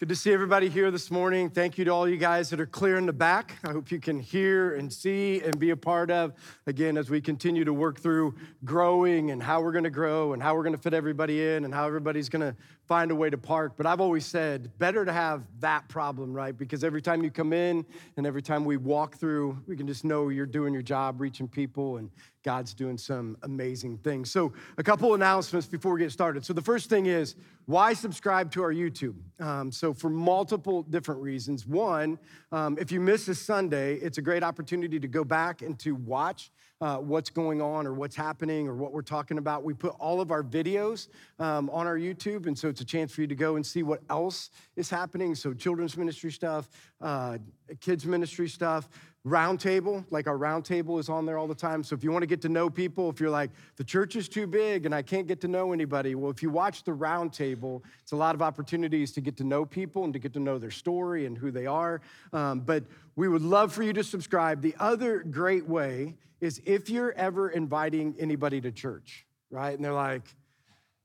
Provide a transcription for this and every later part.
Good to see everybody here this morning. Thank you to all you guys that are clear in the back. I hope you can hear and see and be a part of, again, as we continue to work through growing and how we're gonna grow and how we're gonna fit everybody in and how everybody's gonna find a way to park. But I've always said, better to have that problem, right? Because every time you come in and every time we walk through, we can just know you're doing your job, reaching people, and God's doing some amazing things. So, a couple announcements before we get started. So, the first thing is why subscribe to our YouTube? Um, so, for multiple different reasons. One, um, if you miss a Sunday, it's a great opportunity to go back and to watch uh, what's going on or what's happening or what we're talking about. We put all of our videos um, on our YouTube, and so it's a chance for you to go and see what else is happening. So, children's ministry stuff, uh, kids' ministry stuff roundtable, like our roundtable is on there all the time. So if you want to get to know people, if you're like, the church is too big and I can't get to know anybody, well, if you watch the roundtable, it's a lot of opportunities to get to know people and to get to know their story and who they are. Um, but we would love for you to subscribe. The other great way is if you're ever inviting anybody to church, right? And they're like,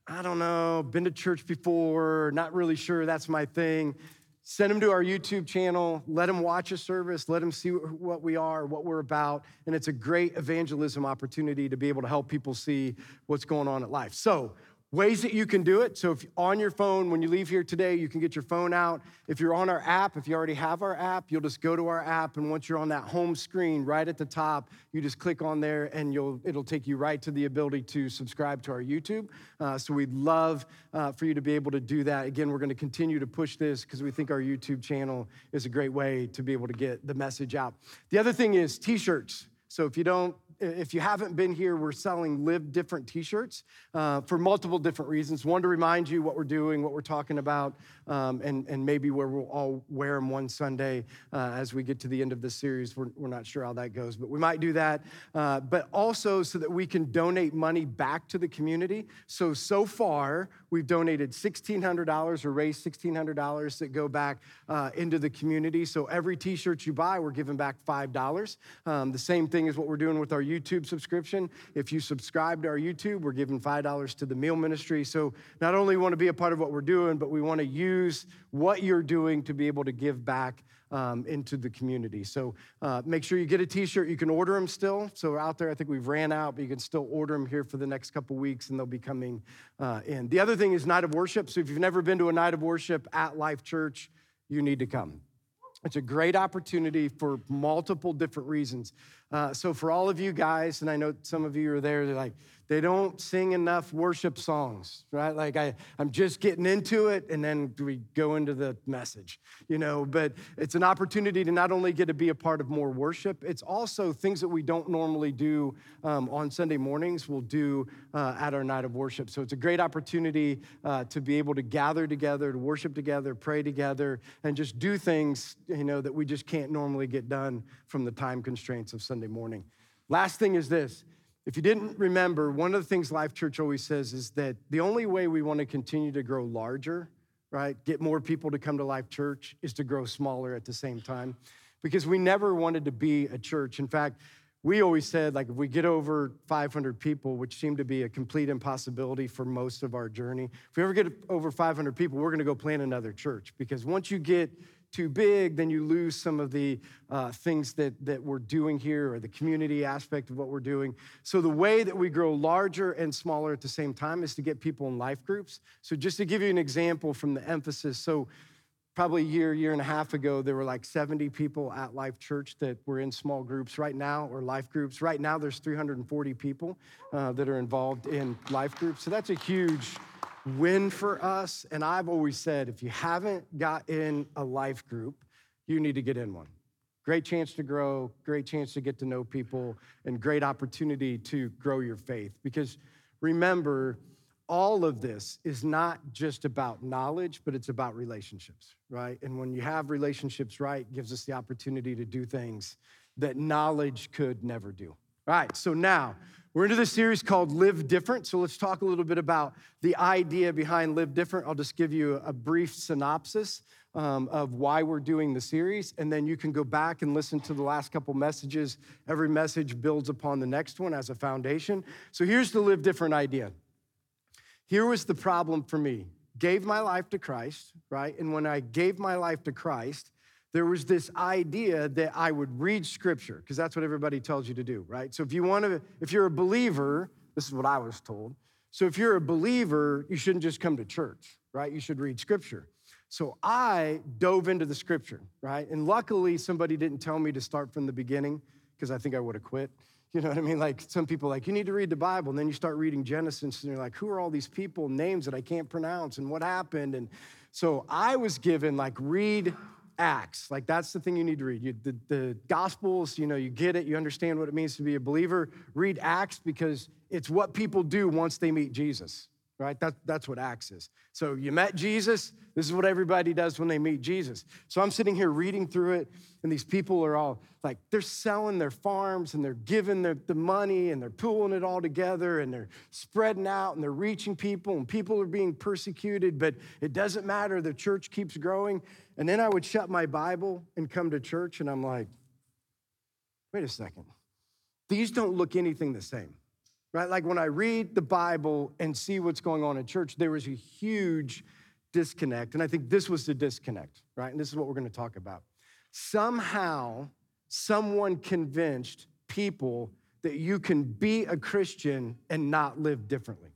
I don't know, been to church before, not really sure that's my thing Send them to our YouTube channel. Let them watch a service. Let them see what we are, what we're about. And it's a great evangelism opportunity to be able to help people see what's going on at life. So, Ways that you can do it. So, if on your phone, when you leave here today, you can get your phone out. If you're on our app, if you already have our app, you'll just go to our app, and once you're on that home screen right at the top, you just click on there, and you'll it'll take you right to the ability to subscribe to our YouTube. Uh, so, we'd love uh, for you to be able to do that. Again, we're going to continue to push this because we think our YouTube channel is a great way to be able to get the message out. The other thing is T-shirts. So, if you don't if you haven't been here, we're selling Live Different t shirts uh, for multiple different reasons. One, to remind you what we're doing, what we're talking about, um, and, and maybe where we'll all wear them one Sunday uh, as we get to the end of this series. We're, we're not sure how that goes, but we might do that. Uh, but also so that we can donate money back to the community. So, so far, we've donated $1,600 or raised $1,600 that go back uh, into the community. So, every t shirt you buy, we're giving back $5. Um, the same thing is what we're doing with our YouTube subscription. If you subscribe to our YouTube, we're giving $5 to the meal ministry. So not only want to be a part of what we're doing, but we want to use what you're doing to be able to give back um, into the community. So uh, make sure you get a t-shirt. You can order them still. So out there, I think we've ran out, but you can still order them here for the next couple weeks and they'll be coming uh, in. The other thing is night of worship. So if you've never been to a night of worship at Life Church, you need to come. It's a great opportunity for multiple different reasons. Uh, so, for all of you guys, and I know some of you are there, they're like, they don't sing enough worship songs, right? Like I, I'm just getting into it and then we go into the message, you know, but it's an opportunity to not only get to be a part of more worship, it's also things that we don't normally do um, on Sunday mornings, we'll do uh, at our night of worship. So it's a great opportunity uh, to be able to gather together, to worship together, pray together, and just do things, you know, that we just can't normally get done from the time constraints of Sunday morning. Last thing is this if you didn't remember, one of the things Life Church always says is that the only way we want to continue to grow larger, right, get more people to come to Life Church, is to grow smaller at the same time. Because we never wanted to be a church. In fact, we always said, like, if we get over 500 people, which seemed to be a complete impossibility for most of our journey, if we ever get over 500 people, we're going to go plant another church. Because once you get too big, then you lose some of the uh, things that, that we're doing here or the community aspect of what we're doing. So, the way that we grow larger and smaller at the same time is to get people in life groups. So, just to give you an example from the emphasis, so probably a year, year and a half ago, there were like 70 people at Life Church that were in small groups right now or life groups. Right now, there's 340 people uh, that are involved in life groups. So, that's a huge win for us. And I've always said if you haven't got in a life group, you need to get in one. Great chance to grow, great chance to get to know people, and great opportunity to grow your faith. Because remember, all of this is not just about knowledge, but it's about relationships, right? And when you have relationships right, gives us the opportunity to do things that knowledge could never do. All right, so now we're into this series called Live Different. So let's talk a little bit about the idea behind Live Different. I'll just give you a brief synopsis um, of why we're doing the series, and then you can go back and listen to the last couple messages. Every message builds upon the next one as a foundation. So here's the Live Different idea. Here was the problem for me gave my life to Christ, right? And when I gave my life to Christ, there was this idea that I would read scripture, because that's what everybody tells you to do, right? So if you want to, if you're a believer, this is what I was told. So if you're a believer, you shouldn't just come to church, right? You should read scripture. So I dove into the scripture, right? And luckily, somebody didn't tell me to start from the beginning, because I think I would have quit. You know what I mean? Like some people like, you need to read the Bible. And then you start reading Genesis and you're like, who are all these people, names that I can't pronounce and what happened? And so I was given like, read Acts. Like that's the thing you need to read. You, the, the Gospels, you know, you get it, you understand what it means to be a believer. Read Acts because it's what people do once they meet Jesus right? That, that's what Acts is. So you met Jesus. This is what everybody does when they meet Jesus. So I'm sitting here reading through it, and these people are all like, they're selling their farms and they're giving the, the money and they're pooling it all together and they're spreading out and they're reaching people and people are being persecuted, but it doesn't matter. The church keeps growing. And then I would shut my Bible and come to church, and I'm like, wait a second. These don't look anything the same right? Like when I read the Bible and see what's going on in church, there was a huge disconnect. And I think this was the disconnect, right? And this is what we're going to talk about. Somehow, someone convinced people that you can be a Christian and not live differently.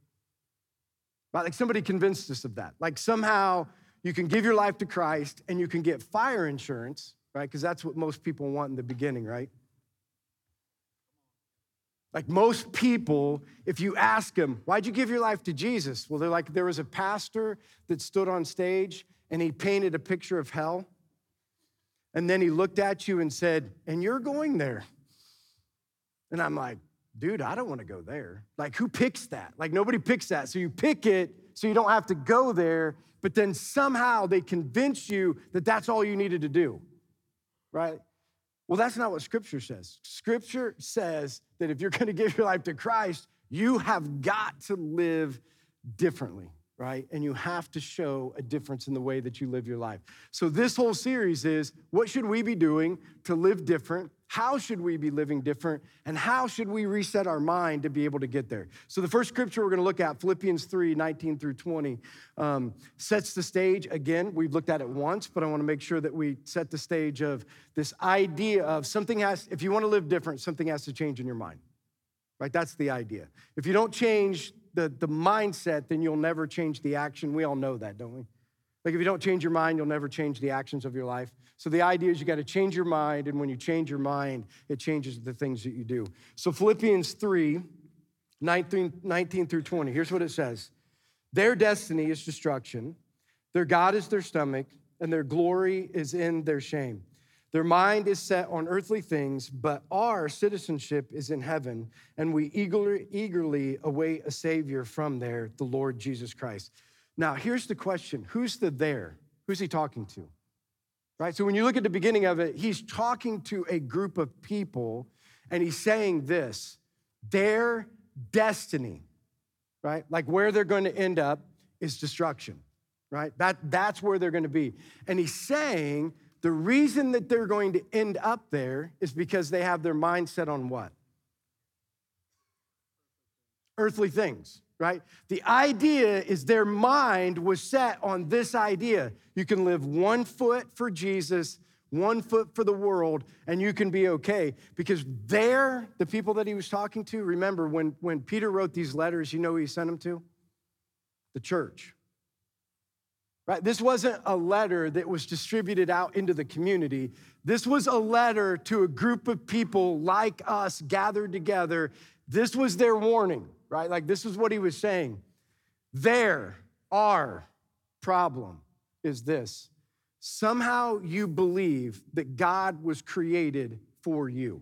Right? Like somebody convinced us of that. Like somehow you can give your life to Christ and you can get fire insurance, right? Because that's what most people want in the beginning, right? Like most people, if you ask them, why'd you give your life to Jesus? Well, they're like, there was a pastor that stood on stage and he painted a picture of hell. And then he looked at you and said, and you're going there. And I'm like, dude, I don't want to go there. Like, who picks that? Like, nobody picks that. So you pick it so you don't have to go there, but then somehow they convince you that that's all you needed to do, right? Well, that's not what Scripture says. Scripture says that if you're going to give your life to Christ, you have got to live differently, right? And you have to show a difference in the way that you live your life. So, this whole series is what should we be doing to live different how should we be living different? And how should we reset our mind to be able to get there? So, the first scripture we're to look at, Philippians 3 19 through 20, um, sets the stage. Again, we've looked at it once, but I want to make sure that we set the stage of this idea of something has, if you want to live different, something has to change in your mind, right? That's the idea. If you don't change the, the mindset, then you'll never change the action. We all know that, don't we? Like if you don't change your mind, you'll never change the actions of your life. So the idea is you got to change your mind, and when you change your mind, it changes the things that you do. So Philippians 3, 19, 19 through 20, here's what it says. Their destiny is destruction, their God is their stomach, and their glory is in their shame. Their mind is set on earthly things, but our citizenship is in heaven, and we eagerly, eagerly await a Savior from there, the Lord Jesus Christ. Now, here's the question Who's the there? Who's he talking to? Right? So when you look at the beginning of it, he's talking to a group of people and he's saying this their destiny, right? Like where they're going to end up is destruction, right? That, that's where they're going to be. And he's saying the reason that they're going to end up there is because they have their mindset on what? Earthly things right? The idea is their mind was set on this idea. You can live one foot for Jesus, one foot for the world, and you can be okay. Because they're the people that he was talking to, remember when, when Peter wrote these letters, you know who he sent them to? The church. Right? This wasn't a letter that was distributed out into the community. This was a letter to a group of people like us gathered together. This was their warning right? Like this is what he was saying. There, our problem is this somehow you believe that God was created for you.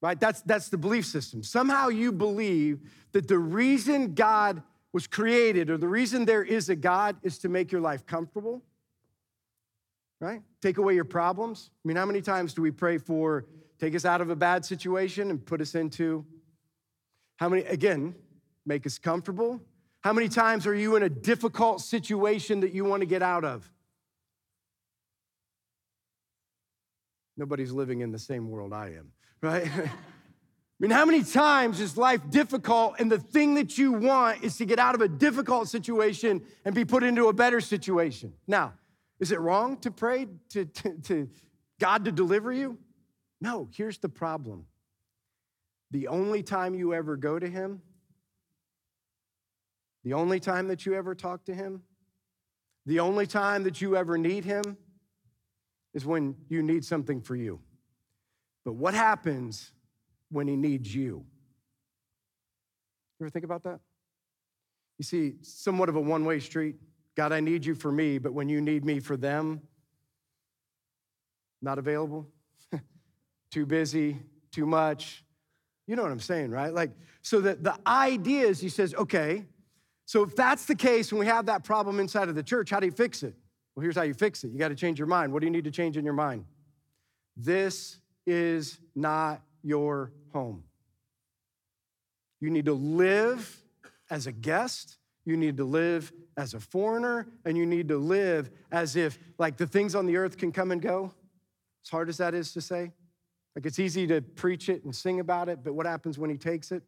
Right? That's, that's the belief system. Somehow you believe that the reason God was created or the reason there is a God is to make your life comfortable, right? Take away your problems. I mean, how many times do we pray for take us out of a bad situation and put us into how many, again, make us comfortable? How many times are you in a difficult situation that you want to get out of? Nobody's living in the same world I am, right? Mean, how many times is life difficult and the thing that you want is to get out of a difficult situation and be put into a better situation? Now, is it wrong to pray to, to, to God to deliver you? No, here's the problem. The only time you ever go to Him, the only time that you ever talk to Him, the only time that you ever need Him is when you need something for you. But what happens when He needs you? You ever think about that? You see, somewhat of a one way street. God, I need you for me, but when you need me for them, not available too busy, too much. You know what I'm saying, right? Like, so that the idea is he says, okay, so if that's the case and we have that problem inside of the church, how do you fix it? Well, here's how you fix it. You got to change your mind. What do you need to change in your mind? This is not your home. You need to live as a guest. You need to live as a foreigner, and you need to live as if, like, the things on the earth can come and go, as hard as that is to say. Like it's easy to preach it and sing about it, but what happens when he takes it?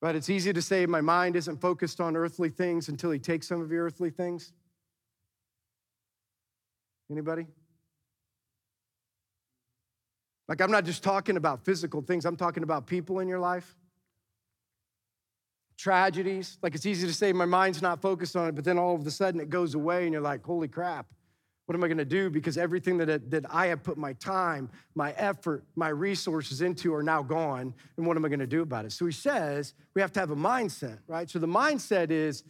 But it's easy to say my mind isn't focused on earthly things until he takes some of your earthly things. Anybody? Like I'm not just talking about physical things, I'm talking about people in your life. Tragedies. Like it's easy to say my mind's not focused on it, but then all of a sudden it goes away and you're like, holy crap. What am I to do? Because everything that, that I have put my time, my effort, my resources into are now gone. And what am I to do about it? So he says we have to have a mindset, right? So the mindset is,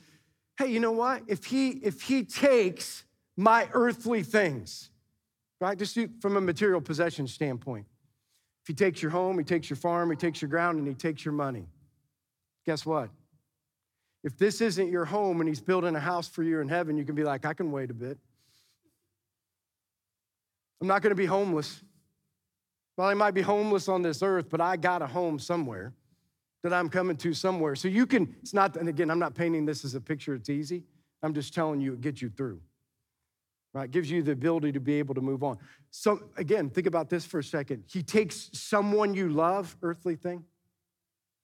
hey, you know what? If he if he takes my earthly things, right? Just from a material possession standpoint. He takes your home, he takes your farm, he takes your ground, and he takes your money. Guess what? If this isn't your home and he's building a house for you in heaven, you can be like, I can wait a bit. I'm not going to be homeless. Well, I might be homeless on this earth, but I got a home somewhere that I'm coming to somewhere. So you can, it's not, and again, I'm not painting this as a picture, it's easy. I'm just telling you, it gets you through, right? It gives you the ability to be able to move on. So again, think about this for a second. He takes someone you love, earthly thing.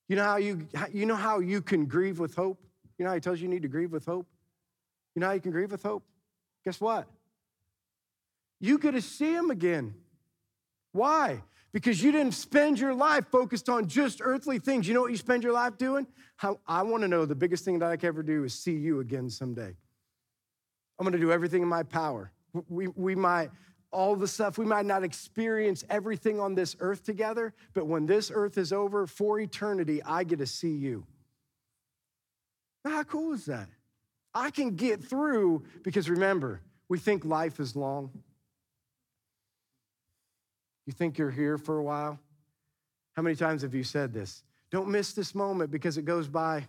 You know how you, you know how you can grieve with hope? You know how he tells you you need to grieve with hope? You know how you can grieve with hope? Guess what? you get to see him again. Why? Because you didn't spend your life focused on just earthly things. You know what you spend your life doing? How, I want to know the biggest thing that I can ever do is see you again someday. I'm to do everything in my power. We, we might, all the stuff, we might not experience everything on this earth together, but when this earth is over for eternity, I get to see you. How cool is that? I can get through because remember, we think life is long. You think you're here for a while? How many times have you said this? Don't miss this moment because it goes by.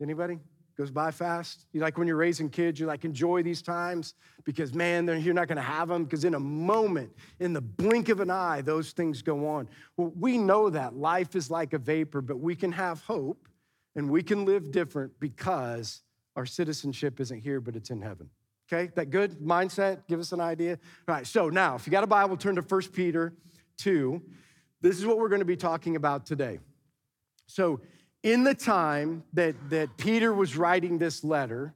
Anybody? Goes by fast. You like when you're raising kids, you like enjoy these times because man, you're not going to have them because in a moment, in the blink of an eye, those things go on. Well, we know that life is like a vapor, but we can have hope and we can live different because our citizenship isn't here, but it's in heaven. Okay, that good mindset? Give us an idea. All right, so now, if you got a Bible, turn to 1 Peter 2. This is what we're going to be talking about today. So, in the time that, that Peter was writing this letter,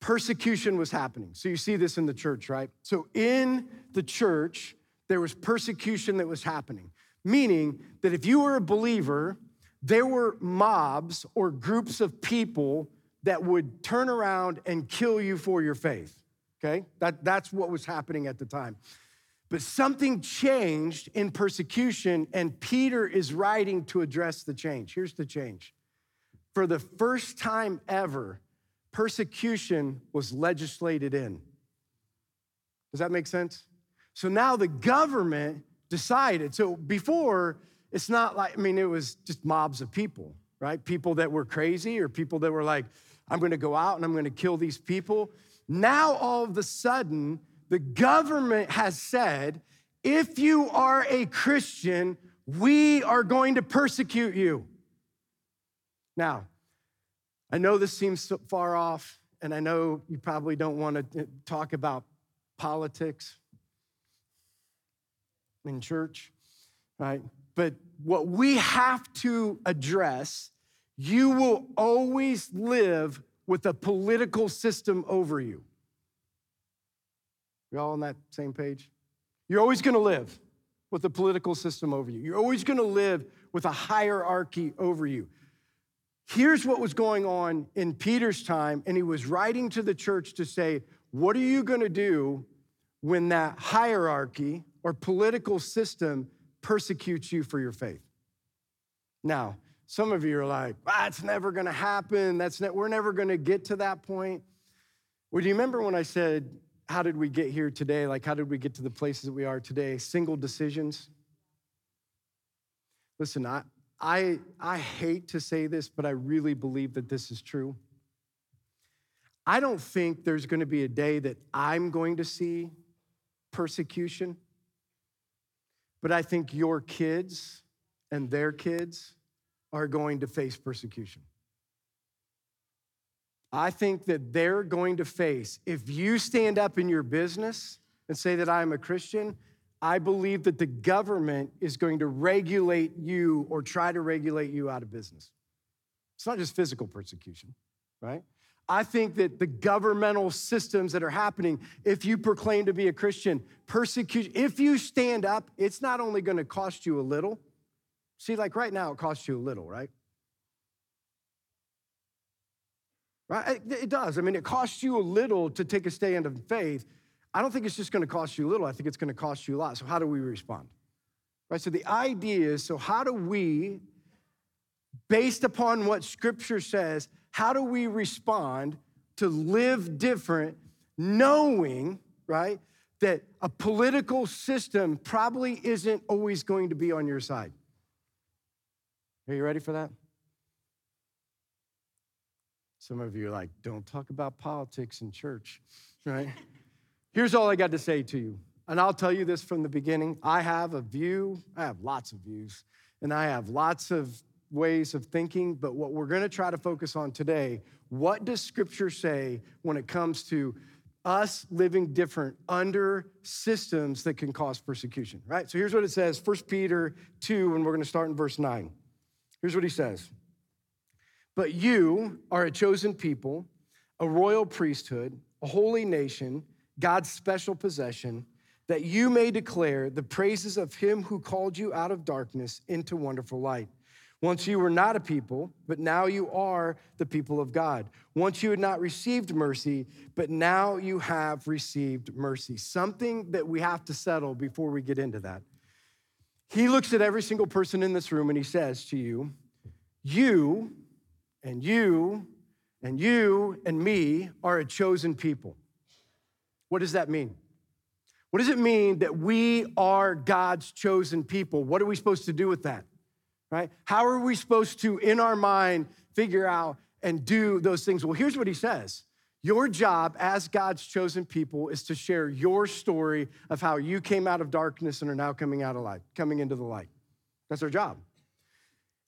persecution was happening. So, you see this in the church, right? So, in the church, there was persecution that was happening, meaning that if you were a believer, there were mobs or groups of people that would turn around and kill you for your faith. Okay? That, that's what was happening at the time. But something changed in persecution, and Peter is writing to address the change. Here's the change. For the first time ever, persecution was legislated in. Does that make sense? So now the government decided. So before, it's not like, I mean, it was just mobs of people, right? People that were crazy or people that were like, I'm to go out and I'm to kill these people. Now, all of a sudden, the government has said, if you are a Christian, we are going to persecute you. Now, I know this seems so far off, and I know you probably don't want to uh, talk about politics in church. right? But what we have to address, you will always live with a political system over you. We all on that same page? You're always gonna live with a political system over you. You're always gonna live with a hierarchy over you. Here's what was going on in Peter's time, and he was writing to the church to say, What are you gonna do when that hierarchy or political system persecutes you for your faith? Now, some of you are like, ah, never gonna happen. That's ne- we're never gonna get to that point. Well, do you remember when I said, How did we get here today? Like, how did we get to the places that we are today? Single decisions. Listen, I, I, I hate to say this, but I really believe that this is true. I don't think there's going to be a day that I'm going to see persecution, but I think your kids and their kids are going to face persecution. I think that they're going to face, if you stand up in your business and say that I'm a Christian, I believe that the government is going to regulate you or try to regulate you out of business. It's not just physical persecution, right? I think that the governmental systems that are happening, if you proclaim to be a Christian, persecution, if you stand up, it's not only going to cost you a little. See, like right now, it costs you a little, right? Right? It does. I mean, it costs you a little to take a stand of faith. I don't think it's just going to cost you a little. I think it's going to cost you a lot. So, how do we respond? Right? So, the idea is so, how do we, based upon what scripture says, how do we respond to live different, knowing, right, that a political system probably isn't always going to be on your side? Are you ready for that? Some of you are like, don't talk about politics in church, right? Here's all I got to say to you. And I'll tell you this from the beginning I have a view, I have lots of views, and I have lots of ways of thinking. But what we're going to try to focus on today what does scripture say when it comes to us living different under systems that can cause persecution, right? So here's what it says 1 Peter 2, and we're going to start in verse 9. Here's what he says But you are a chosen people, a royal priesthood, a holy nation God's special possession, that you may declare the praises of him who called you out of darkness into wonderful light. Once you were not a people, but now you are the people of God. Once you had not received mercy, but now you have received mercy. Something that we have to settle before we get into that. He looks at every single person in this room and he says to you, You and you and you and me are a chosen people. What does that mean? What does it mean that we are God's chosen people? What are we supposed to do with that? Right? How are we supposed to, in our mind, figure out and do those things? Well, here's what he says Your job as God's chosen people is to share your story of how you came out of darkness and are now coming out of light, coming into the light. That's our job.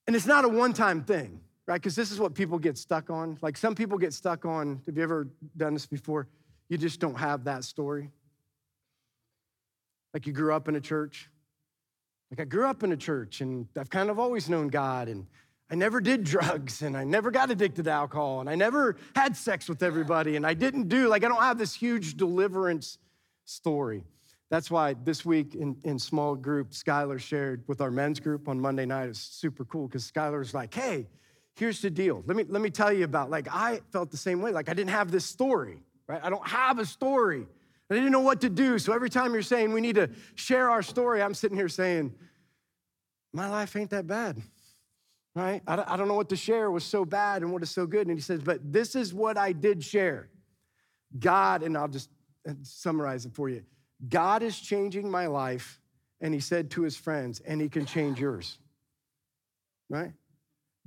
And it's not a one time thing, right? Because this is what people get stuck on. Like some people get stuck on, have you ever done this before? You just don't have that story. Like you grew up in a church. Like I grew up in a church and I've kind of always known God and I never did drugs and I never got addicted to alcohol and I never had sex with everybody and I didn't do, like, I don't have this huge deliverance story. That's why this week in, in small group, Skylar shared with our men's group on Monday night. It's super cool because Skylar's like, hey, here's the deal. Let me, let me tell you about, like, I felt the same way. Like, I didn't have this story right? I don't have a story. I didn't know what to do. So every time you're saying we need to share our story, I'm sitting here saying, my life ain't that bad, right? I don't know what to share was so bad and what is so good. And he says, but this is what I did share. God, and I'll just uh, summarize it for you God is changing my life. And he said to his friends, and he can change yours, right?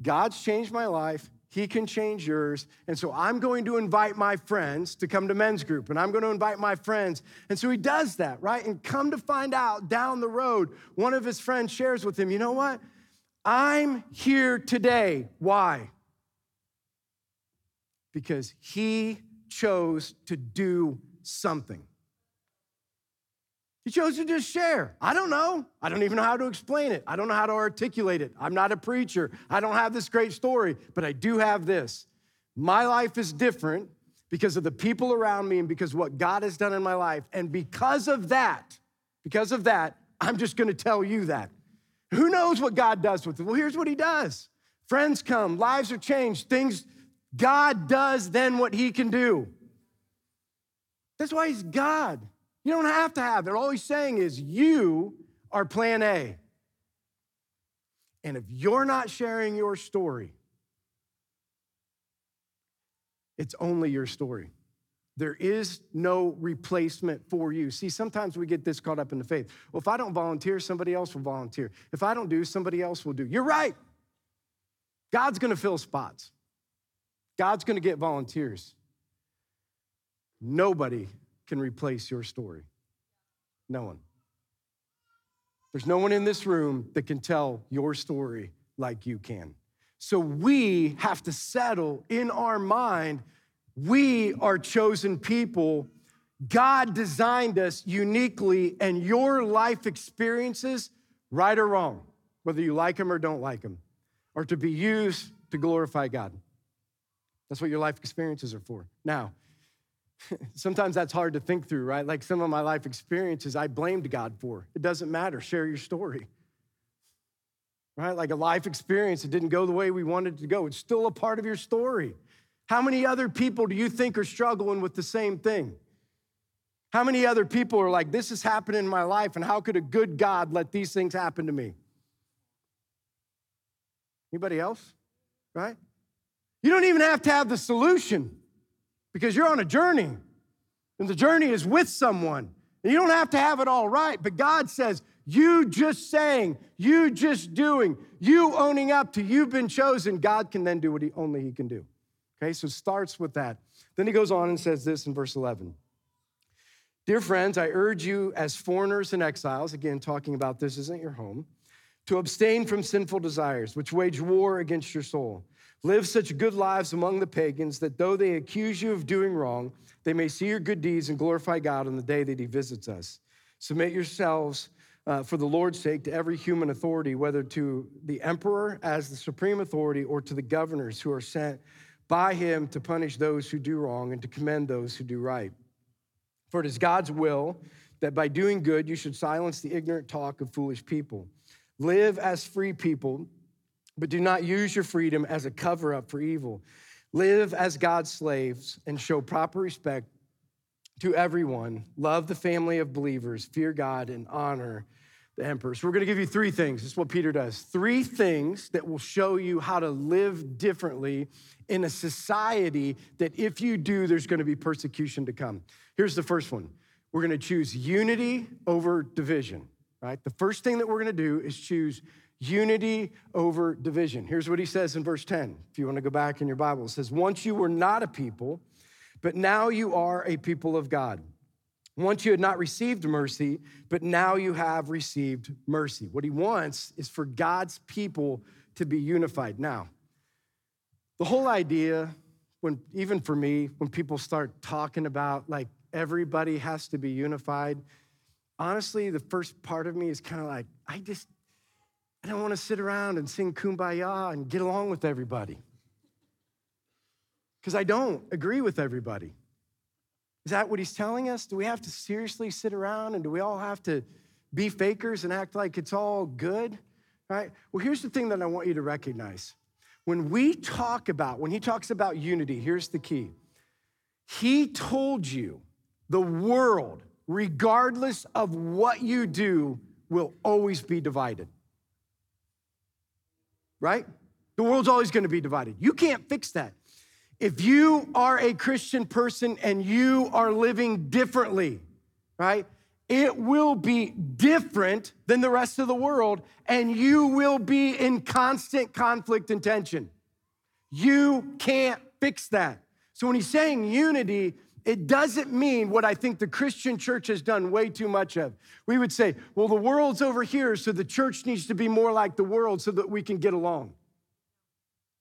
God's changed my life. He can change yours. And so I'm going to invite my friends to come to men's group, and I'm going to invite my friends. And so he does that, right? And come to find out down the road, one of his friends shares with him, you know what? I'm here today. Why? Because he chose to do something. He chose to just share. I don't know. I don't even know how to explain it. I don't know how to articulate it. I'm not a preacher. I don't have this great story, but I do have this. My life is different because of the people around me and because what God has done in my life. And because of that, because of that, I'm just gonna tell you that. Who knows what God does with it? Well, here's what He does friends come, lives are changed, things, God does then what He can do. That's why He's God. You don't have to have it. All He's saying is, you are plan A. And if you're not sharing your story, it's only your story. There is no replacement for you. See, sometimes we get this caught up in the faith. Well, if I don't volunteer, somebody else will volunteer. If I don't do, somebody else will do. You're right. God's gonna fill spots, God's gonna get volunteers. Nobody can replace your story. No one. There's no one in this room that can tell your story like you can. So we have to settle in our mind we are chosen people. God designed us uniquely, and your life experiences, right or wrong, whether you like them or don't like them, are to be used to glorify God. That's what your life experiences are for. Now, sometimes that's hard to think through, right? Like some of my life experiences I blamed God for. It doesn't matter. Share your story. Right? Like a life experience that didn't go the way we wanted it to go. It's still a part of your story. How many other people do you think are struggling with the same thing? How many other people are like, this is happening in my life, and how could a good God let these things happen to me? Anybody else? Right? You don't even have to have the solution because you're on a journey, and the journey is with someone. And you don't have to have it all right, but God says, you just saying, you just doing, you owning up to you've been chosen, God can then do what he, only He can do. Okay, so starts with that. Then he goes on and says this in verse 11. Dear friends, I urge you as foreigners and exiles, again, talking about this isn't your home, to abstain from sinful desires, which wage war against your soul. Live such good lives among the pagans that though they accuse you of doing wrong, they may see your good deeds and glorify God on the day that he visits us. Submit yourselves uh, for the Lord's sake to every human authority, whether to the emperor as the supreme authority or to the governors who are sent by him to punish those who do wrong and to commend those who do right. For it is God's will that by doing good you should silence the ignorant talk of foolish people. Live as free people, but do not use your freedom as a cover up for evil. Live as God's slaves and show proper respect to everyone. Love the family of believers, fear God, and honor the emperor. So, we're going to give you three things. This is what Peter does. Three things that will show you how to live differently in a society that if you do, there's going to be persecution to come. Here's the first one we're going to choose unity over division, right? The first thing that we're going to do is choose unity over division. Here's what he says in verse 10. If you want to go back in your Bible, it says, Once you were not a people, but now you are a people of God. Once you had not received mercy, but now you have received mercy. What he wants is for God's people to be unified. Now, the whole idea, when even for me, when people start talking about like everybody has to be unified, honestly, the first part of me is kind of like, I just, I don't want to sit around and sing kumbaya and get along with everybody. Because I don't agree with everybody. Is that what he's telling us? Do we have to seriously sit around and do we all have to be fakers and act like it's all good? Right? Well, here's the thing that I want you to recognize. When we talk about, when he talks about unity, here's the key. He told you the world, regardless of what you do, will always be divided. Right? The world's always going to be divided. You can't fix that. If you are a Christian person and you are living differently, right? It will be different than the rest of the world, and you will be in constant conflict and tension. You can't fix that. So when he's saying unity, it doesn't mean what I think the Christian church has done way too much of. We would say, well, the world's over here, so the church needs to be more like the world so that we can get along.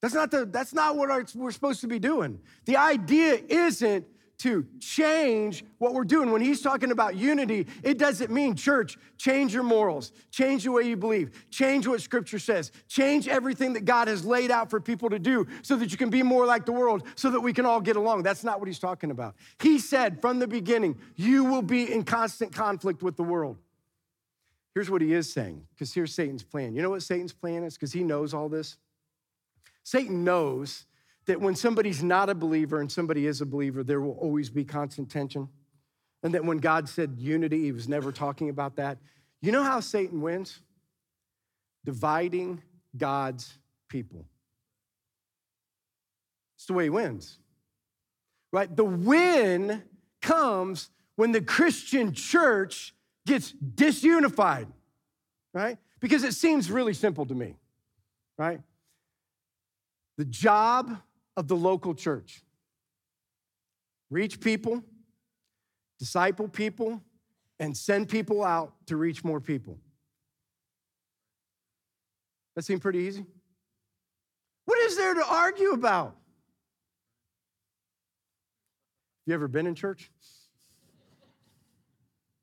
That's not, the, that's not what our, we're supposed to be doing. The idea isn't to change what we're doing. When he's talking about unity, it doesn't mean, church, change your morals, change the way you believe, change what scripture says, change everything that God has laid out for people to do so that you can be more like the world, so that we can all get along. That's not what he's talking about. He said from the beginning, you will be in constant conflict with the world. Here's what he is saying, because here's Satan's plan. You know what Satan's plan is? Because he knows all this. Satan knows that when somebody's not a believer and somebody is a believer, there will always be constant tension. And that when God said unity, he was never talking about that. You know how Satan wins? Dividing God's people. It's the way he wins. Right? The win comes when the Christian church gets disunified, right? Because it seems really simple to me, right? The job of the local church reach people, disciple people, and send people out to reach more people. That seemed pretty easy. What is there to argue about? You ever been in church?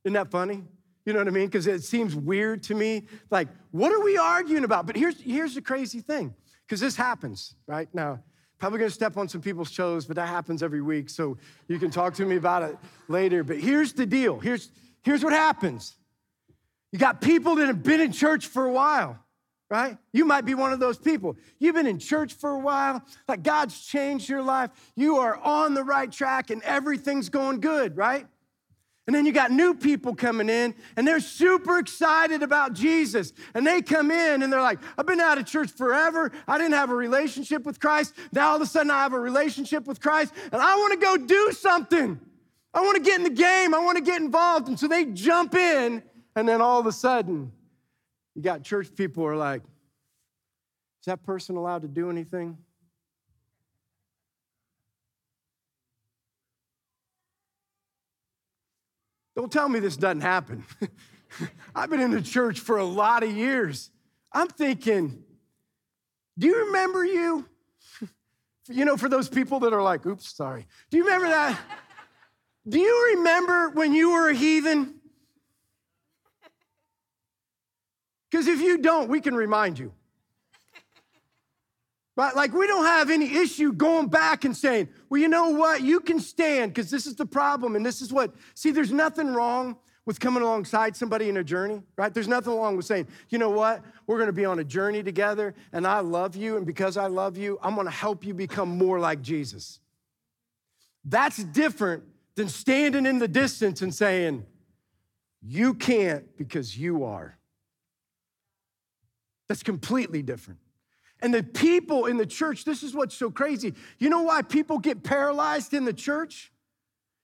Isn't that funny? You know what I mean? Because it seems weird to me. Like, what are we arguing about? But here's, here's the crazy thing, because this happens, right? Now, probably gonna step on some people's toes, but that happens every week. So you can talk to me about it later. But here's the deal. Here's, here's what happens. You got people that have been in church for a while, right? You might be one of those people. You've been in church for a while, like God's changed your life. You are on the right track and everything's going good, right? And then you got new people coming in and they're super excited about Jesus. And they come in and they're like, I've been out of church forever. I didn't have a relationship with Christ. Now all of a sudden I have a relationship with Christ and I want to go do something. I want to get in the game. I want to get involved. And so they jump in and then all of a sudden you got church people are like, is that person allowed to do anything? Don't tell me this doesn't happen. I've been in the church for a lot of years. I'm thinking, do you remember you? you know, for those people that are like, oops, sorry. Do you remember that? do you remember when you were a heathen? Because if you don't, we can remind you. Right? Like, we don't have any issue going back and saying, well, you know what? You can stand because this is the problem. And this is what, see, there's nothing wrong with coming alongside somebody in a journey, right? There's nothing wrong with saying, you know what? We're going to be on a journey together and I love you. And because I love you, I'm going to help you become more like Jesus. That's different than standing in the distance and saying, you can't because you are. That's completely different. And the people in the church, this is what's so crazy. You know why people get paralyzed in the church?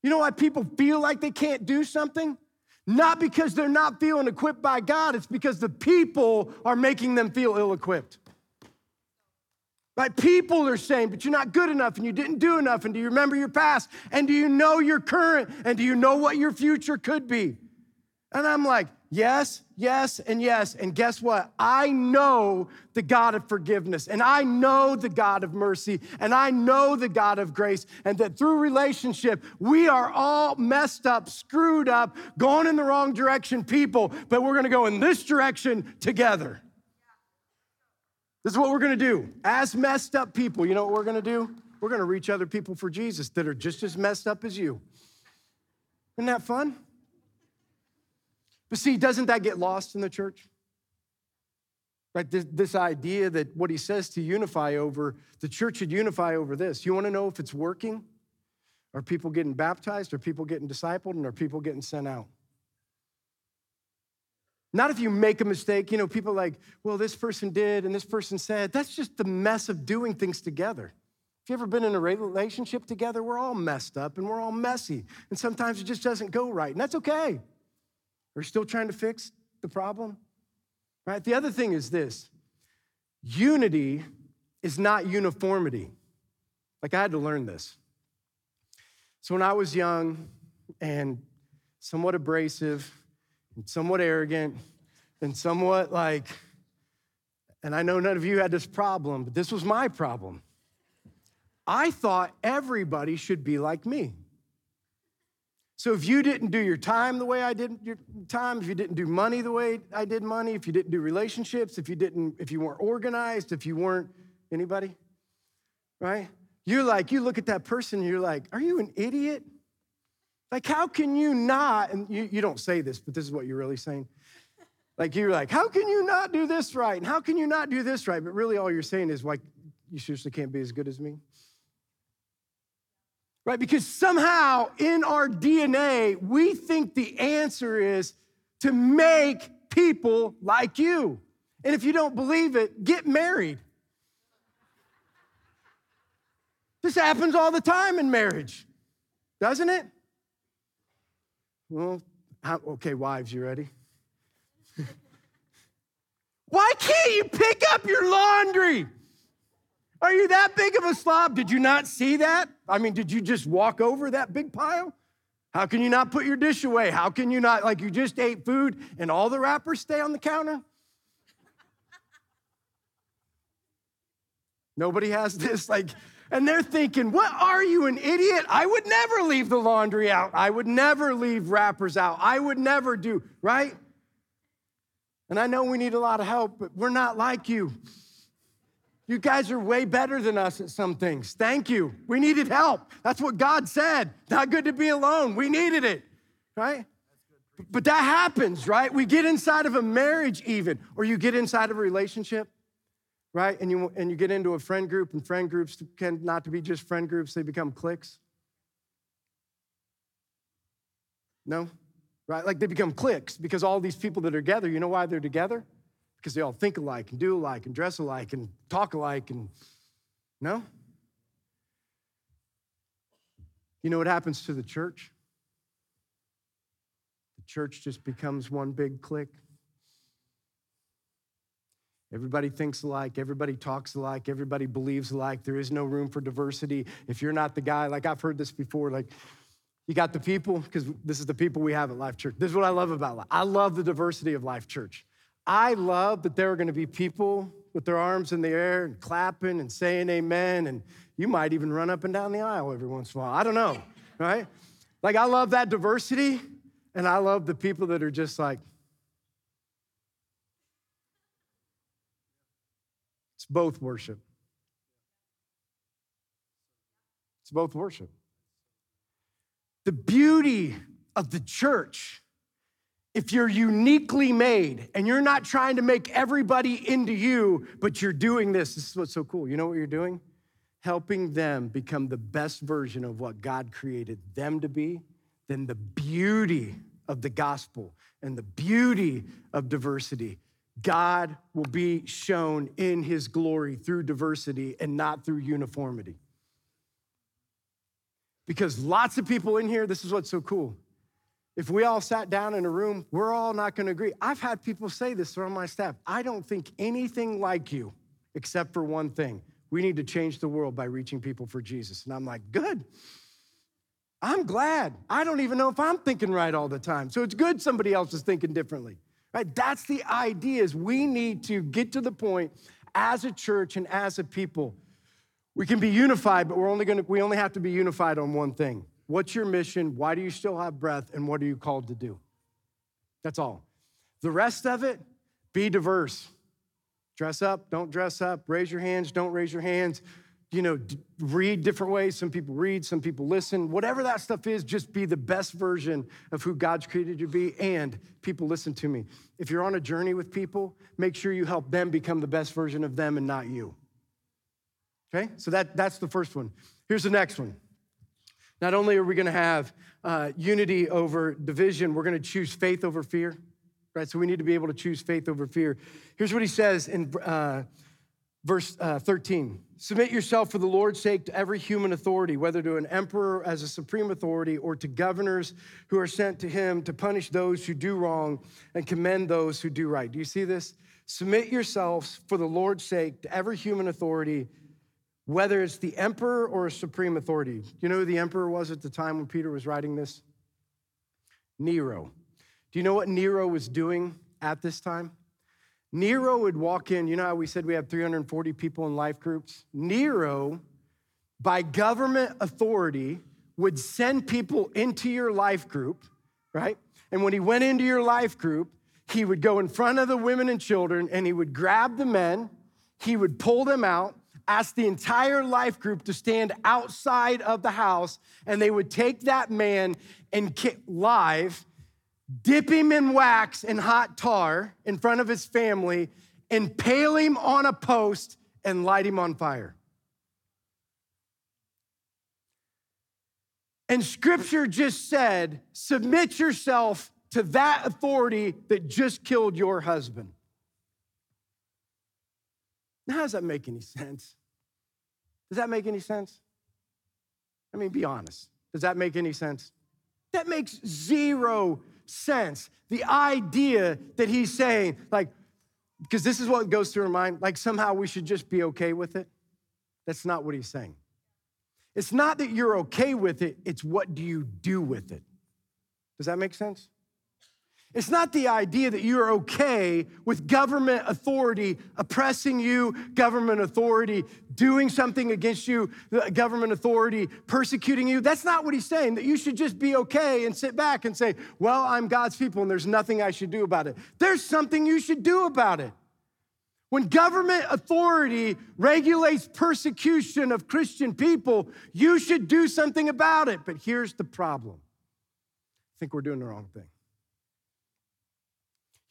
You know why people feel like they can't do something? Not because they're not feeling equipped by God, it's because the people are making them feel ill equipped. Right? People are saying, but you're not good enough and you didn't do enough. And do you remember your past? And do you know your current? And do you know what your future could be? And I'm like, Yes, yes, and yes. And guess what? I know the God of forgiveness, and I know the God of mercy, and I know the God of grace, and that through relationship, we are all messed up, screwed up, going in the wrong direction people, but we're gonna go in this direction together. This is what we're gonna do. As messed up people, you know what we're gonna do? We're gonna reach other people for Jesus that are just as messed up as you. Isn't that fun? But see, doesn't that get lost in the church? Right? This, this, idea that what he says to unify over, the church should unify over this. You want to know if it's working? Are people getting baptized? Are people getting discipled? And are people getting sent out? Not if you make a mistake. You know, people like, well, this person did and this person said. That's just the mess of doing things together. If you ever been in a relationship together, we're all messed up and we're all messy. And sometimes it just doesn't go right. And that's okay. We're still trying to fix the problem. Right? The other thing is this unity is not uniformity. Like, I had to learn this. So, when I was young and somewhat abrasive and somewhat arrogant and somewhat like, and I know none of you had this problem, but this was my problem. I thought everybody should be like me. So if you didn't do your time the way I did your time, if you didn't do money the way I did money, if you didn't do relationships, if you didn't, if you weren't organized, if you weren't anybody, right? You're like, you look at that person, you're like, are you an idiot? Like, how can you not? And you, you don't say this, but this is what you're really saying. Like, you're like, how can you not do this right? And how can you not do this right? But really, all you're saying is, like, you seriously can't be as good as me right? Because somehow in our DNA, we think the answer is to make people like you. And if you don't believe it, get married. This happens all the time in marriage, doesn't it? Well, okay, wives, you ready? Why can't you pick up your laundry? Are you that big of a slob? Did you not see that? I mean, did you just walk over that big pile? How can you not put your dish away? How can you not, like, you just ate food and all the wrappers stay on the counter? Nobody has this, like, and they're thinking, What are you, an idiot? I would never leave the laundry out. I would never leave wrappers out. I would never do, right? And I know we need a lot of help, but we're not like you. You guys are way better than us at some things. Thank you. We needed help. That's what God said. Not good to be alone. We needed it, right? But that happens, right? We get inside of a marriage, even, or you get inside of a relationship, right? And you, and you get into a friend group, and friend groups tend not to be just friend groups, they become cliques. No? Right? Like they become cliques because all these people that are together, you know why they're together? Because they all think alike and do alike and dress alike and talk alike and no? You know what happens to the church? The church just becomes one big clique. Everybody thinks alike, everybody talks alike, everybody believes alike. There is no room for diversity. If you're not the guy, like I've heard this before, like you got the people, because this is the people we have at Life Church. This is what I love about Life. I love the diversity of Life Church. I love that there are going to be people with their arms in the air and clapping and saying amen. And you might even run up and down the aisle every once in a while. I don't know, right? Like, I love that diversity. And I love the people that are just like, it's both worship. It's both worship. The beauty of the church if you're uniquely made and you're not trying to make everybody into you, but you're doing this, this is what's so cool. You know what you're doing? Helping them become the best version of what God created them to be, then the beauty of the gospel and the beauty of diversity. God will be shown in his glory through diversity and not through uniformity. Because lots of people in here, this is what's so cool if we all sat down in a room, we're all not going to agree. I've had people say this on my staff. I don't think anything like you, except for one thing. We need to change the world by reaching people for Jesus. And I'm like, good. I'm glad. I don't even know if I'm thinking right all the time. So it's good somebody else is thinking differently. Right? That's the idea is we need to get to the point as a church and as a people. We can be unified, but we're only going to we only have to be unified on one thing. What's your mission? Why do you still have breath? And what are you called to do? That's all. The rest of it, be diverse. Dress up, don't dress up. Raise your hands, don't raise your hands. You know, read different ways. Some people read, some people listen. Whatever that stuff is, just be the best version of who God's created you to be. And people, listen to me. If you're on a journey with people, make sure you help them become the best version of them and not you. Okay? So that, that's the first one. Here's the next one. Not only are we going to have uh, unity over division, we're going to choose faith over fear, right? So we need to be able to choose faith over fear. Here's what he says in uh, verse uh, 13 Submit yourself for the Lord's sake to every human authority, whether to an emperor as a supreme authority or to governors who are sent to him to punish those who do wrong and commend those who do right. Do you see this? Submit yourselves for the Lord's sake to every human authority whether it's the emperor or a supreme authority. Do you know who the emperor was at the time when Peter was writing this? Nero. Do you know what Nero was doing at this time? Nero would walk in, you know how we said we have 340 people in life groups? Nero, by government authority, would send people into your life group, right? And when he went into your life group, he would go in front of the women and children and he would grab the men, he would pull them out, ask the entire life group to stand outside of the house, and they would take that man and live, dip him in wax and hot tar in front of his family, impale him on a post, and light him on fire. And scripture just said, submit yourself to that authority that just killed your husband. Now, how does that make any sense? Does that make any sense? I mean, be honest. Does that make any sense? That makes zero sense. The idea that he's saying, like, because this is what goes through our mind, like somehow we should just be okay with it. That's not what he's saying. It's not that you're okay with it, it's what do you do with it. Does that make sense? It's not the idea that you're okay with government authority oppressing you, government authority doing something against you, government authority persecuting you. That's not what he's saying, that you should just be okay and sit back and say, Well, I'm God's people and there's nothing I should do about it. There's something you should do about it. When government authority regulates persecution of Christian people, you should do something about it. But here's the problem I think we're doing the wrong thing.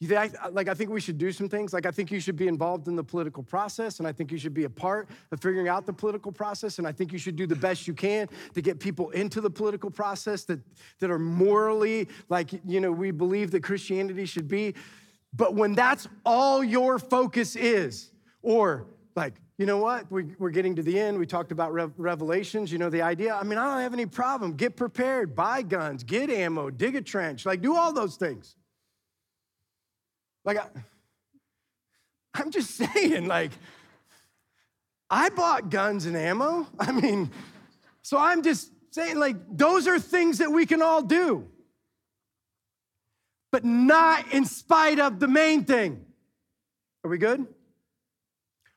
You think, like, I think we should do some things. Like, I think you should be involved in the political process, and I think you should be a part of figuring out the political process, and I think you should do the best you can to get people into the political process that, that are morally, like, you know, we believe that Christianity should be. But when that's all your focus is, or like, you know what? We, are getting to the end. We talked about revelations. You know, the idea. I mean, I don't have any problem. Get prepared, buy guns, get ammo, dig a trench, like, do all those things. Like, I, I'm just saying, like, I bought guns and ammo. I mean, so I'm just saying, like, those are things that we can all do but not in spite of the main thing. Are we good?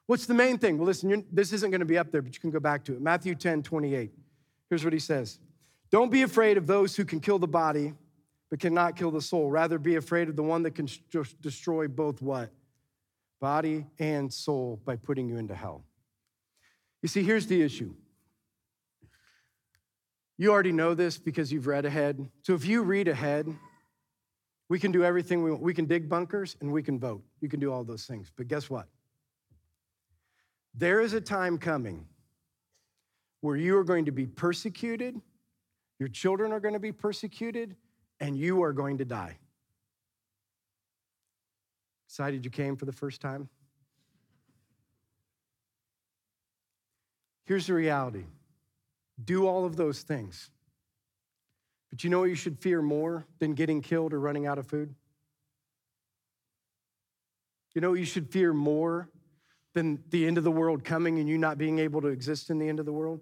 What's the main thing? Well, listen, this isn't going to be up there, but you can go back to it. Matthew 10 28. Here's what he says Don't be afraid of those who can kill the body, but cannot kill the soul. Rather, be afraid of the one that can destroy both what? Body and soul by putting you into hell. You see, here's the issue. You already know this because you've read ahead. So if you read ahead, we can do everything we want. We can dig bunkers and we can vote. You can do all those things. But guess what? There is a time coming where you are going to be persecuted, your children are going to be persecuted, and you are going to die. Excited you came for the first time? Here's the reality do all of those things but you know what you should fear more than getting killed or running out of food? You know what you should fear more than the end of the world coming and you not being able to exist in the end of the world?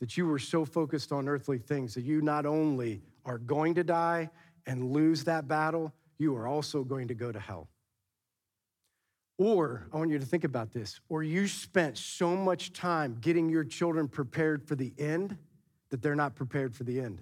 That you were so focused on earthly things that you not only are going to die and lose that battle, you are also going to go to hell. Or, I want you to think about this, or you spent so much time getting your children prepared for the end that they're not prepared for the end.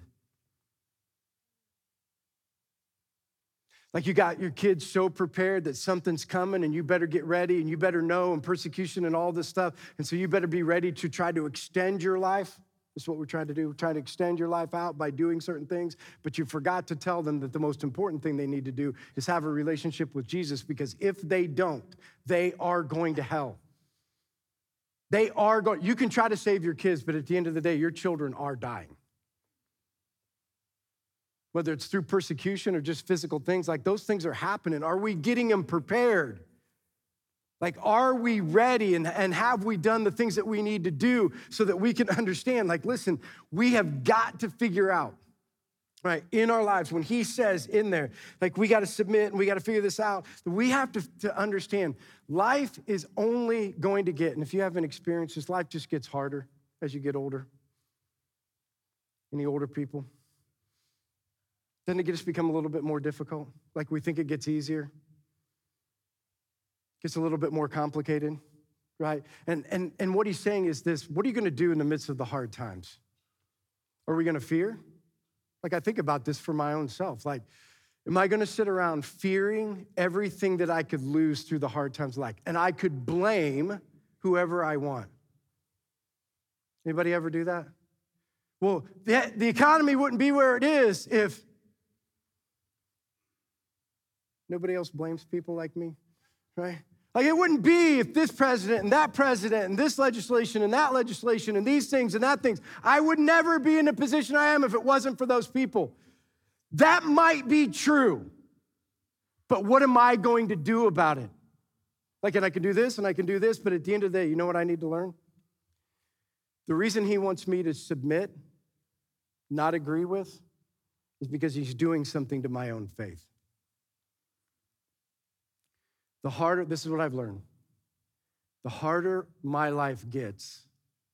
Like you got your kids so prepared that something's coming and you better get ready and you better know and persecution and all this stuff. And so you better be ready to try to extend your life. That's what we're trying to do. We're trying to extend your life out by doing certain things, but you forgot to tell them that the most important thing they need to do is have a relationship with Jesus because if they don't, they are going to hell. They are going, you can try to save your kids, but at the end of the day, your children are dying whether it's through persecution or just physical things, like those things are happening. Are we getting them prepared? Like, are we ready and, and have we done the things that we need to do so that we can understand? Like, listen, we have got to figure out, right, in our lives, when he says in there, like, we got to submit and we got to figure this out, we have to, to understand life is only going to get, and if you haven't experienced this, life just gets harder as you get older. Any older people? Doesn't it just become a little bit more difficult? Like we think it gets easier? Gets a little bit more complicated, right? And, and, and what he's saying is this what are you going to do in the midst of the hard times? Are we going to fear? Like, I think about this for my own self. Like, am I going to sit around fearing everything that I could lose through the hard times like? And I could blame whoever I want. Anybody ever do that? Well, the, the economy wouldn't be where it is if nobody else blames people like me, right? Like it wouldn't be if this president and that president and this legislation and that legislation and these things and that things. I would never be in the position I am if it wasn't for those people. That might be true. But what am I going to do about it? Like, and I can do this and I can do this, but at the end of the day, you know what I need to learn? The reason he wants me to submit, not agree with, is because he's doing something to my own faith. The harder, this is what I've learned. The harder my life gets,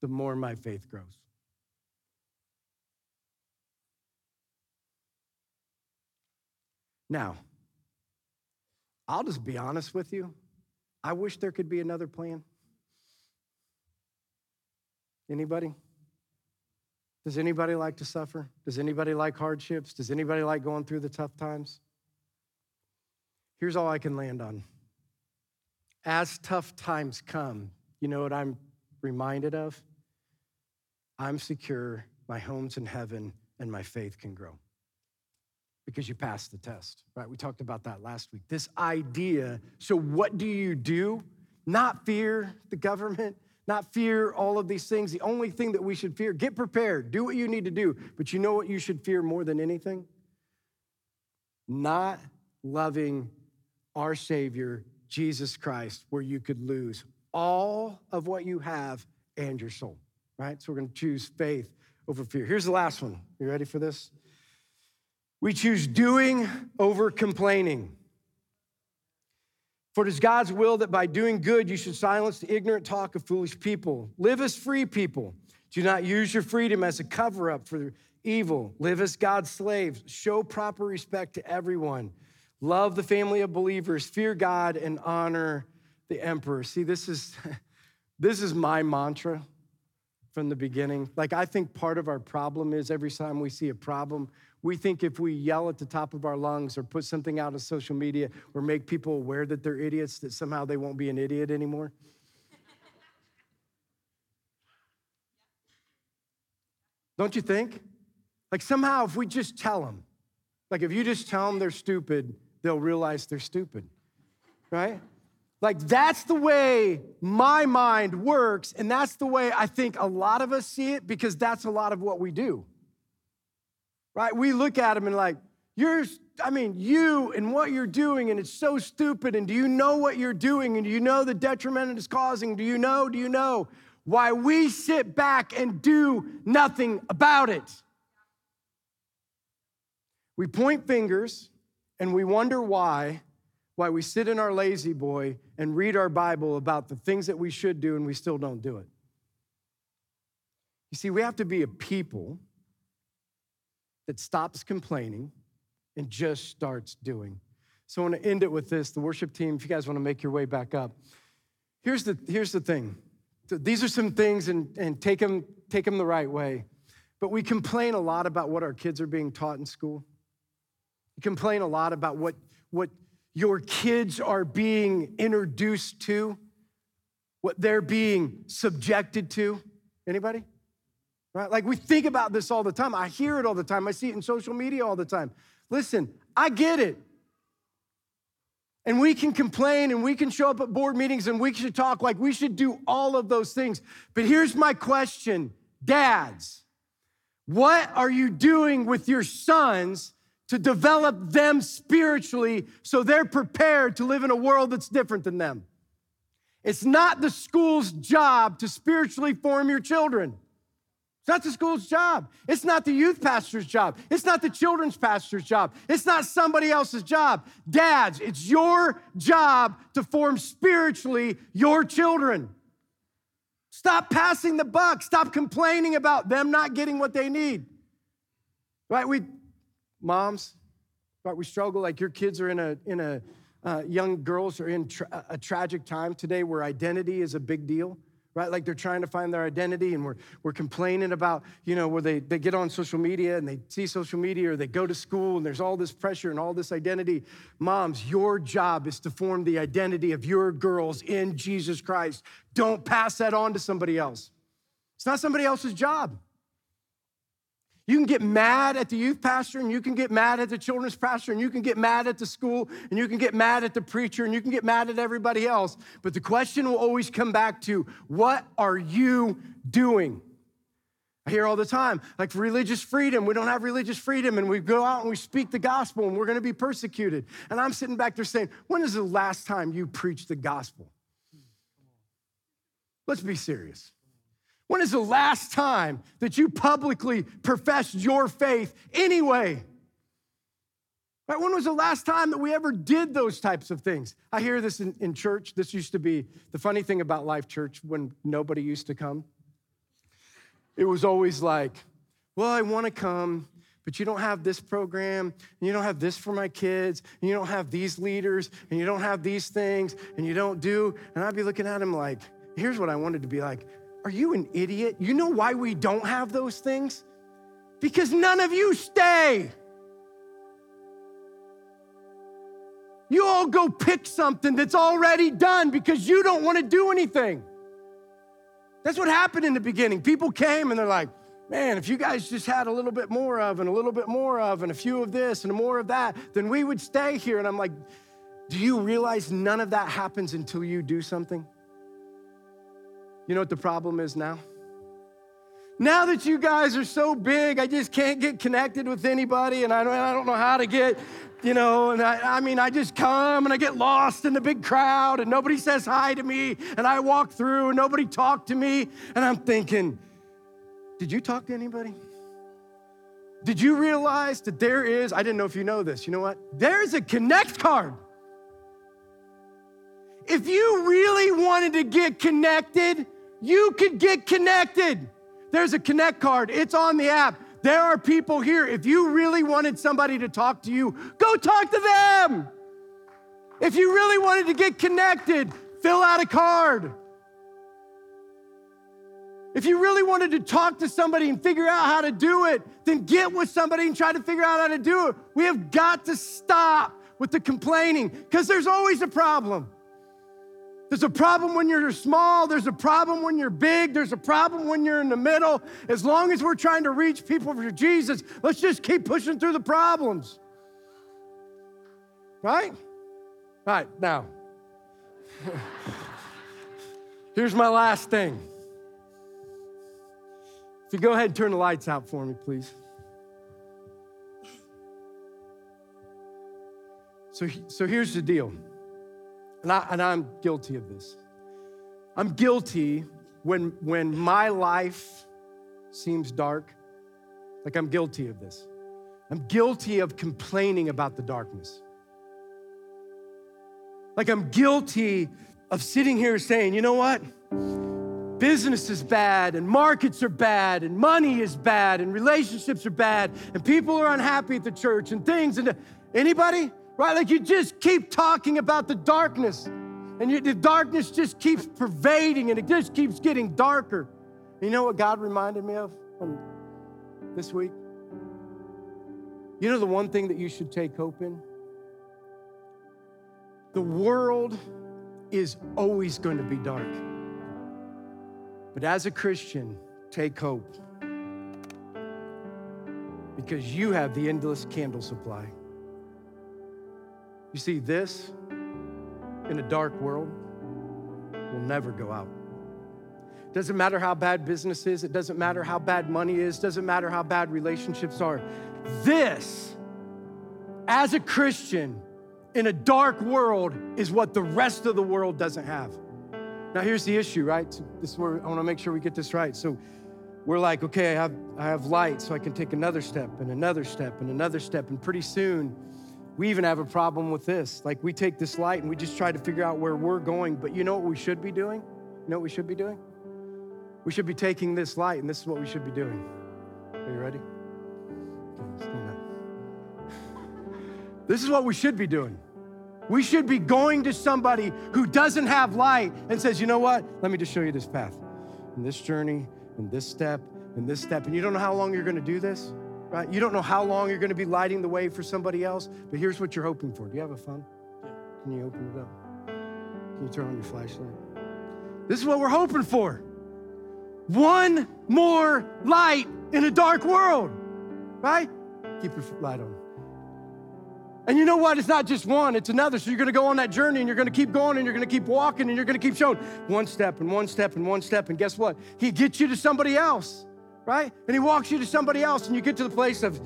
the more my faith grows. Now, I'll just be honest with you. I wish there could be another plan. Anybody? Does anybody like to suffer? Does anybody like hardships? Does anybody like going through the tough times? Here's all I can land on as tough times come, you know what I'm reminded of? I'm secure, my home's in heaven, and my faith can grow because you passed the test, right? We talked about that last week. This idea so, what do you do? Not fear the government, not fear all of these things. The only thing that we should fear, get prepared, do what you need to do. But you know what you should fear more than anything? Not loving our Savior Jesus Christ, where you could lose all of what you have and your soul, right? So we're going to choose faith over fear. Here's the last one. You ready for this? We choose doing over complaining. For it is God's will that by doing good you should silence the ignorant talk of foolish people. Live as free people. Do not use your freedom as a cover up for evil. Live as God's slaves. Show proper respect to everyone. Love the family of believers, fear God, and honor the emperor. See, this is, this is my mantra from the beginning. Like, I think part of our problem is every time we see a problem, we think if we yell at the top of our lungs or put something out on social media or make people aware that they're idiots, that somehow they won't be an idiot anymore. Don't you think? Like, somehow, if we just tell them, like, if you just tell them they're stupid, they'll realize they're stupid, right? Like, that's the way my mind works, and that's the way I think a lot of us see it because that's a lot of what we do, right? We look at them and, like, you're, I mean, you and what you're doing, and it's so stupid. And do you know what you're doing? And do you know the detriment it is causing? Do you know? Do you know? Why we sit back and do nothing about it. We point fingers and we wonder why why we sit in our La-Z-Boy and read our bible about the things that we should do and we still don't do it. You see we have to be a people that stops complaining and just starts doing. So i want to end it with this the worship team if you guys want to make your way back up. Here's the here's the thing. These are some things and, and take them take them the right way. But we complain a lot about what our kids are being taught in school you complain a lot about what, what your kids are being introduced to, what they're being subjected to. Anybody? Right? Like we think about this all the time. I hear it all the time. I see it in social media all the time. Listen, I get it. And we can complain and we can show up at board meetings and we should talk like we should do all of those things. But here's my question Dads, what are you doing with your sons to develop them spiritually so they're prepared to live in a world that's different than them. It's not the school's job to spiritually form your children. It's not the school's job. It's not the youth pastor's job. It's not the children's pastor's job. It's not somebody else's job. Dads, it's your job to form spiritually your children. Stop passing the buck. Stop complaining about them not getting what they need. Right? We moms, right? We struggle like your kids are in a, in a, uh, young girls are in tra- a tragic time today where identity is a big deal, right? Like they're trying to find their identity and we're, we're complaining about, you know, where they, they get on social media and they see social media or they go to school and there's all this pressure and all this identity. Moms, your job is to form the identity of your girls in Jesus Christ. Don't pass that on to somebody else. It's not somebody else's job. You can get mad at the youth pastor, and you can get mad at the children's pastor, and you can get mad at the school, and you can get mad at the preacher, and you can get mad at everybody else. But the question will always come back to what are you doing? I hear all the time, like religious freedom, we don't have religious freedom, and we go out and we speak the gospel, and we're gonna be persecuted. And I'm sitting back there saying, when is the last time you preached the gospel? Let's be serious. When is the last time that you publicly professed your faith anyway? Right? When was the last time that we ever did those types of things? I hear this in, in church. This used to be the funny thing about Life Church when nobody used to come. It was always like, well, I want to come, but you don't have this program, and you don't have this for my kids, and you don't have these leaders, and you don't have these things, and you don't do. And I'd be looking at him like, here's what I wanted to be like are you an idiot? You know why we don't have those things? Because none of you stay. You all go pick something that's already done because you don't want to do anything. That's what happened in the beginning. People came and they're like, man, if you guys just had a little bit more of and a little bit more of and a few of this and more of that, then we would stay here. And I'm like, do you realize none of that happens until you do something? You know what the problem is now? Now that you guys are so big, I just can't get connected with anybody, and I don't, I don't know how to get, you know, and I, I mean, I just come and I get lost in the big crowd, and nobody says hi to me, and I walk through, and nobody talked to me, and I'm thinking, did you talk to anybody? Did you realize that there is, I didn't know if you know this, you know what? There's a connect card. If you really wanted to get connected, you could get connected. There's a connect card, it's on the app. There are people here. If you really wanted somebody to talk to you, go talk to them. If you really wanted to get connected, fill out a card. If you really wanted to talk to somebody and figure out how to do it, then get with somebody and try to figure out how to do it. We have got to stop with the complaining because there's always a problem. There's a problem when you're small. There's a problem when you're big. There's a problem when you're in the middle. As long as we're trying to reach people for Jesus, let's just keep pushing through the problems. Right? Right, now. Here's my last thing. If you go ahead and turn the lights out for me, please. So, so here's the deal. And, I, and I'm guilty of this. I'm guilty when, when my life seems dark, like I'm guilty of this. I'm guilty of complaining about the darkness. Like I'm guilty of sitting here saying, you know what? Business is bad, and markets are bad, and money is bad, and relationships are bad, and people are unhappy at the church, and things. And anybody? Right? Like you just keep talking about the darkness, and you, the darkness just keeps pervading, and it just keeps getting darker. You know what God reminded me of this week? You know the one thing that you should take hope in? The world is always going to be dark. But as a Christian, take hope because you have the endless candle supply. You see, this in a dark world will never go out. Doesn't matter how bad business is, it doesn't matter how bad money is, doesn't matter how bad relationships are. This, as a Christian in a dark world, is what the rest of the world doesn't have. Now, here's the issue, right? This is where I want to make sure we get this right. So, we're like, okay, I have, I have light, so I can take another step and another step and another step. And pretty soon, we even have a problem with this. Like we take this light and we just try to figure out where we're going. But you know what we should be doing? You know what we should be doing? We should be taking this light, and this is what we should be doing. Are you ready? This is what we should be doing. We should be going to somebody who doesn't have light and says, you know what? Let me just show you this path. and this journey and this step and this step. And you don't know how long you're going to do this, right? You don't know how long you're going to be lighting the way for somebody else, but here's what you're hoping for. Do you have a phone? Can you open it up? Can you turn on your flashlight? This is what we're hoping for. One more light in a dark world, right? Keep your light on. And you know what? It's not just one, it's another. So you're gonna go on that journey and you're gonna keep going and you're gonna keep walking and you're gonna keep showing one step and one step and one step. And guess what? He gets you to somebody else, right? And he walks you to somebody else and you get to the place of,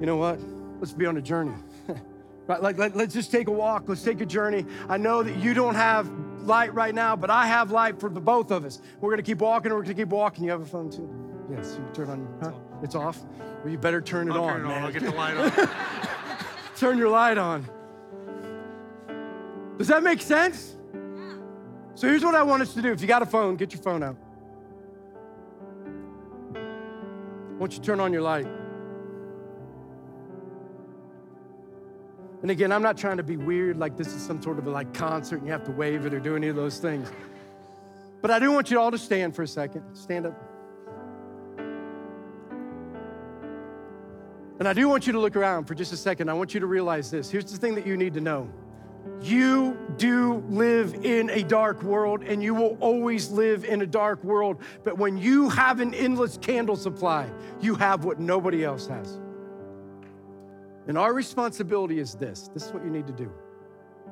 you know what? Let's be on a journey. right? Like, let, let's just take a walk. Let's take a journey. I know that you don't have light right now, but I have light for the both of us. We're gonna keep walking. We're gonna keep walking. You have a phone too? Yes. You turn on. Huh? It's off. Well, you better turn it I'll on, turn it man. on. I'll get the light on. turn your light on. Does that make sense? So here's what I want us to do. If you got a phone, get your phone out. I want you turn on your light. And again, I'm not trying to be weird like this is some sort of a like concert and you have to wave it or do any of those things. But I do want you all to stand for a second. Stand up. And I do want you to look around for just a second. I want you to realize this. Here's the thing that you need to know. You do live in a dark world and you will always live in a dark world. But when you have an endless candle supply, you have what nobody else has. And our responsibility is this this is what you need to do.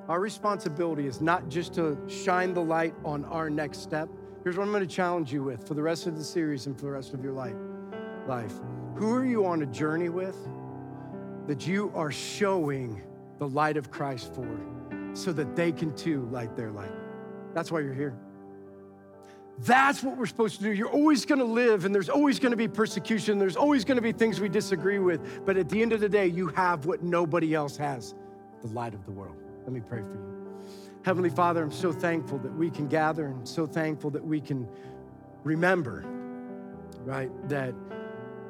Our responsibility is not just to shine the light on our next step. Here's what I'm going to challenge you with for the rest of the series and for the rest of your life. Life. Who are you on a journey with that you are showing the light of Christ for so that they can too light their light? That's why you're here. That's what we're supposed to do. You're always going to live, and there's always going to be persecution. There's always going to be things we disagree with. But at the end of the day, you have what nobody else has the light of the world. Let me pray for you. Heavenly Father, I'm so thankful that we can gather and so thankful that we can remember, right, that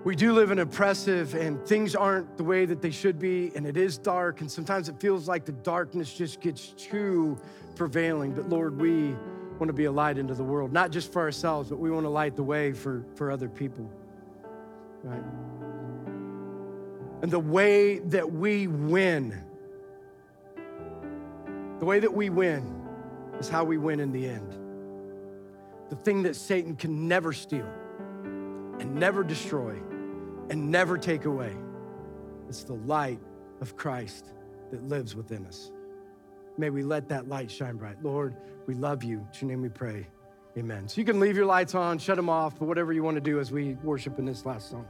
we do live in oppressive and things aren't the way that they should be, and it is dark, and sometimes it feels like the darkness just gets too prevailing. But Lord, we want to be a light into the world, not just for ourselves, but we want to light the way for, for other people. Right? And the way that we win, the way that we win is how we win in the end. The thing that Satan can never steal and never destroy and never take away. It's the light of Christ that lives within us. May we let that light shine bright. Lord, we love you. In your name we pray. Amen. So you can leave your lights on, shut them off, but whatever you want to do as we worship in this last song.